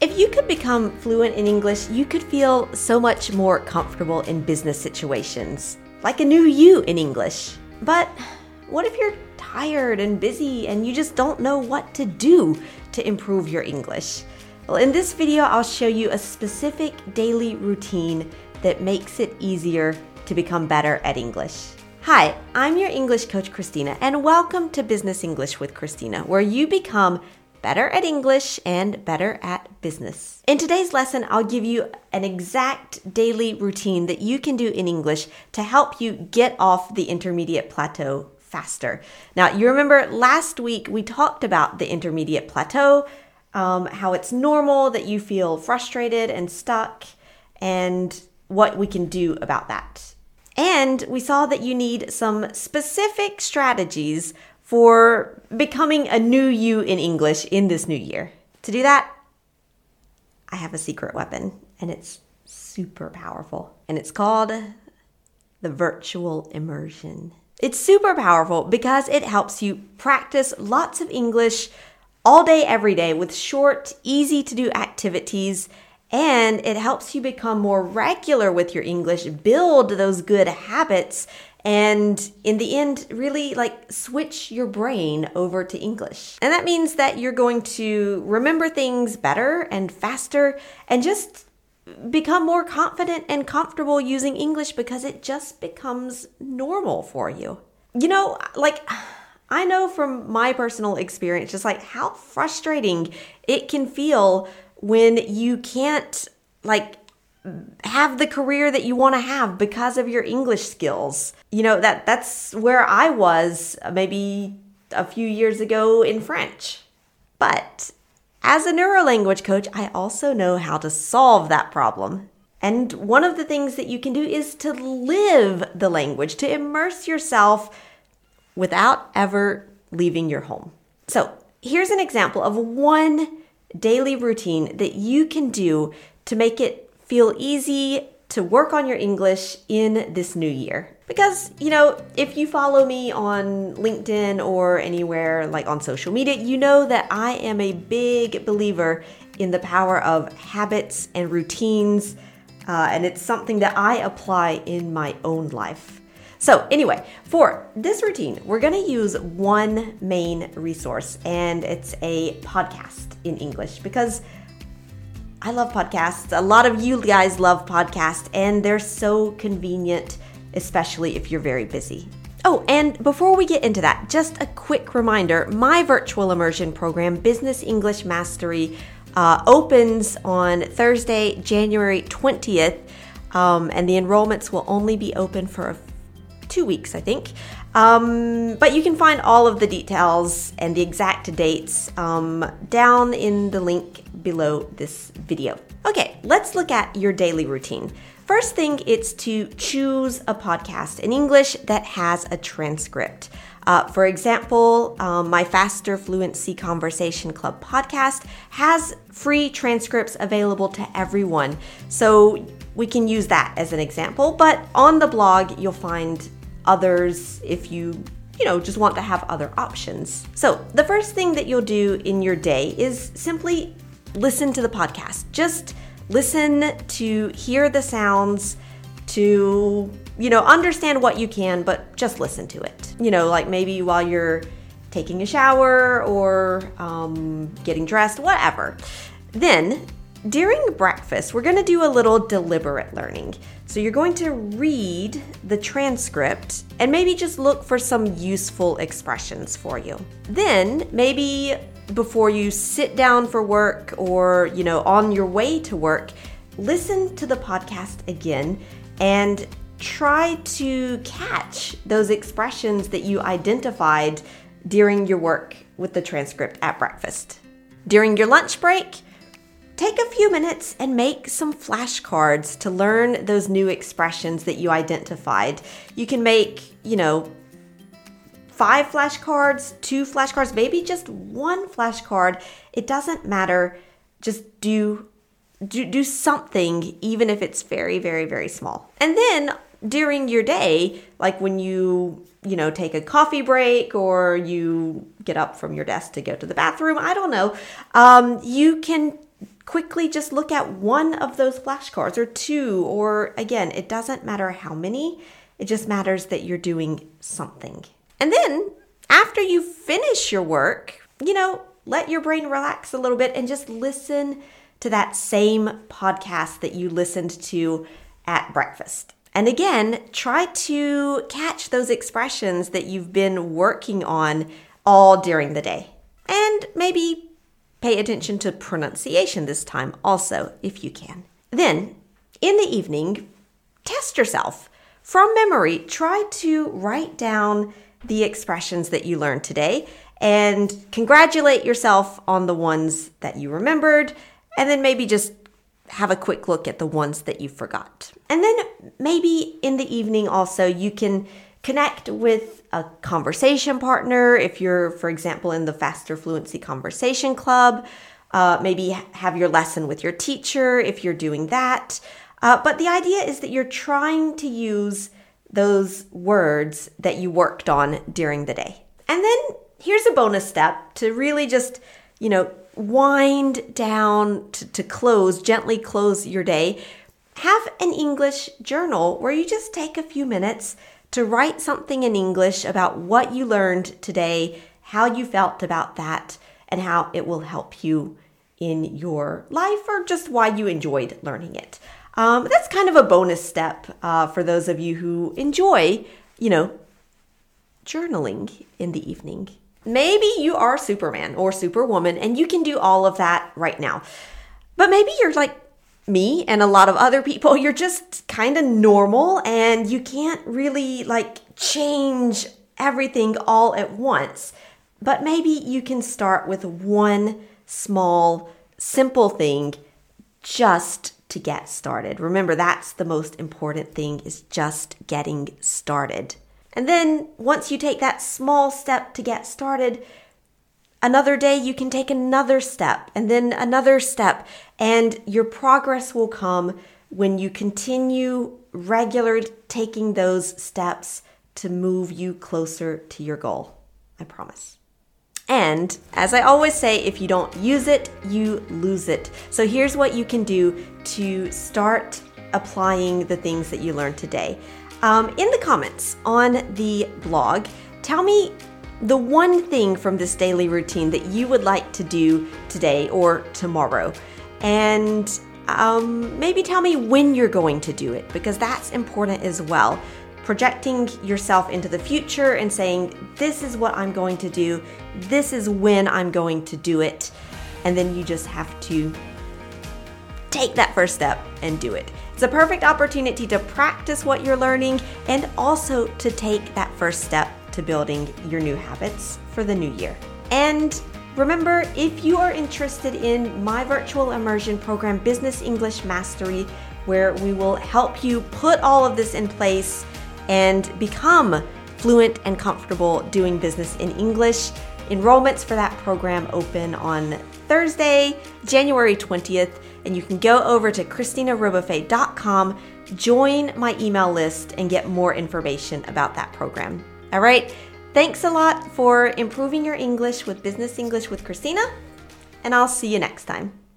If you could become fluent in English, you could feel so much more comfortable in business situations, like a new you in English. But what if you're tired and busy and you just don't know what to do to improve your English? Well, in this video, I'll show you a specific daily routine that makes it easier to become better at English. Hi, I'm your English coach, Christina, and welcome to Business English with Christina, where you become better at English and better at business. In today's lesson, I'll give you an exact daily routine that you can do in English to help you get off the intermediate plateau faster. Now, you remember last week we talked about the intermediate plateau, um, how it's normal that you feel frustrated and stuck, and what we can do about that. And we saw that you need some specific strategies for becoming a new you in English in this new year. To do that, I have a secret weapon and it's super powerful. And it's called the virtual immersion. It's super powerful because it helps you practice lots of English all day, every day with short, easy to do activities. And it helps you become more regular with your English, build those good habits, and in the end, really like switch your brain over to English. And that means that you're going to remember things better and faster and just become more confident and comfortable using English because it just becomes normal for you. You know, like I know from my personal experience just like how frustrating it can feel when you can't like have the career that you want to have because of your English skills. You know, that that's where I was uh, maybe a few years ago in French. But as a neurolanguage coach, I also know how to solve that problem. And one of the things that you can do is to live the language, to immerse yourself without ever leaving your home. So, here's an example of one daily routine that you can do to make it feel easy to work on your English in this new year. Because, you know, if you follow me on LinkedIn or anywhere like on social media, you know that I am a big believer in the power of habits and routines. Uh, and it's something that I apply in my own life. So, anyway, for this routine, we're to use one main resource, and it's a podcast in English because I love podcasts. A lot of you guys love podcasts, and they're so convenient, especially if you're very busy. Oh, and before we get into that, just a quick reminder my virtual immersion program, Business English Mastery, uh, opens on Thursday, January 20th, um, and the enrollments will only be open for two weeks, I think. Um, but you can find all of the details and the exact dates um, down in the link below this video. Okay, let's look at your daily routine. First thing, it's to choose a podcast in English that has a transcript. Uh, for example, um, my Faster Fluency Conversation Club podcast has free transcripts available to everyone. So we can use that as an example. But on the blog, you'll find others if you you know, just want to have other options. So, the first thing that you'll do in your day is simply listen to the podcast. Just listen to hear the sounds, to, you know, understand what you can, but just listen to it. You know, like maybe while you're taking a shower or um, getting dressed, whatever. Then, during breakfast, we're going to do a little deliberate learning. So, you're going to read the transcript and maybe just look for some useful expressions for you. Then, maybe before you sit down for work or, you know, on your way to work, listen to the podcast again and try to catch those expressions that you identified during your work with the transcript at breakfast. During your lunch break, take a few minutes and make some flashcards to learn those new expressions that you identified. You can make, you know, five flashcards, two flashcards, maybe just one flashcard. It doesn't matter. Just do do do something even if it's very very very small. And then during your day, like when you, you know, take a coffee break or you get up from your desk to go to the bathroom, I don't know, um, you can quickly just look at one of those flashcards or two, or again, it doesn't matter how many, it just matters that you're doing something. And then after you finish your work, you know, let your brain relax a little bit and just listen to that same podcast that you listened to at breakfast. And again, try to catch those expressions that you've been working on all during the day. And maybe Pay attention to pronunciation this time also, if you can. Then, in the evening, test yourself. From memory, try to write down the expressions that you learned today and congratulate yourself on the ones that you remembered, and then maybe just have a quick look at the ones that you forgot. And then maybe in the evening also, you can connect with a conversation partner if you're, for example, in the Faster Fluency Conversation Club. Uh, maybe have your lesson with your teacher if you're doing that. Uh, but the idea is that you're trying to use those words that you worked on during the day. And then here's a bonus step to really just, you know, wind down to, to close, gently close your day. Have an English journal where you just take a few minutes to write something in English about what you learned today, how you felt about that, and how it will help you in your life or just why you enjoyed learning it. Um, that's kind of a bonus step uh, for those of you who enjoy, you know, journaling in the evening. Maybe you are Superman or Superwoman and you can do all of that right now. But maybe you're like me and a lot of other people, you're just kind of normal and you can't really like change everything all at once. But maybe you can start with one small, simple thing just to get started. Remember, that's the most important thing is just getting started. And then once you take that small step to get started, Another day, you can take another step and then another step, and your progress will come when you continue regularly taking those steps to move you closer to your goal. I promise. And as I always say, if you don't use it, you lose it. So here's what you can do to start applying the things that you learned today. Um, in the comments on the blog, tell me the one thing from this daily routine that you would like to do today or tomorrow. And um, maybe tell me when you're going to do it because that's important as well. Projecting yourself into the future and saying, This is what I'm going to do, this is when I'm going to do it. And then you just have to take that first step and do it. It's a perfect opportunity to practice what you're learning and also to take that first step to building your new habits for the new year. And remember, if you are interested in my virtual immersion program, Business English Mastery, where we will help you put all of this in place and become fluent and comfortable doing business in English. Enrollments for that program open on Thursday, January 20th, and you can go over to christinarebuffet.com, join my email list, and get more information about that program. All right. Thanks a lot for improving your English with Business English with Christina, and I'll see you next time.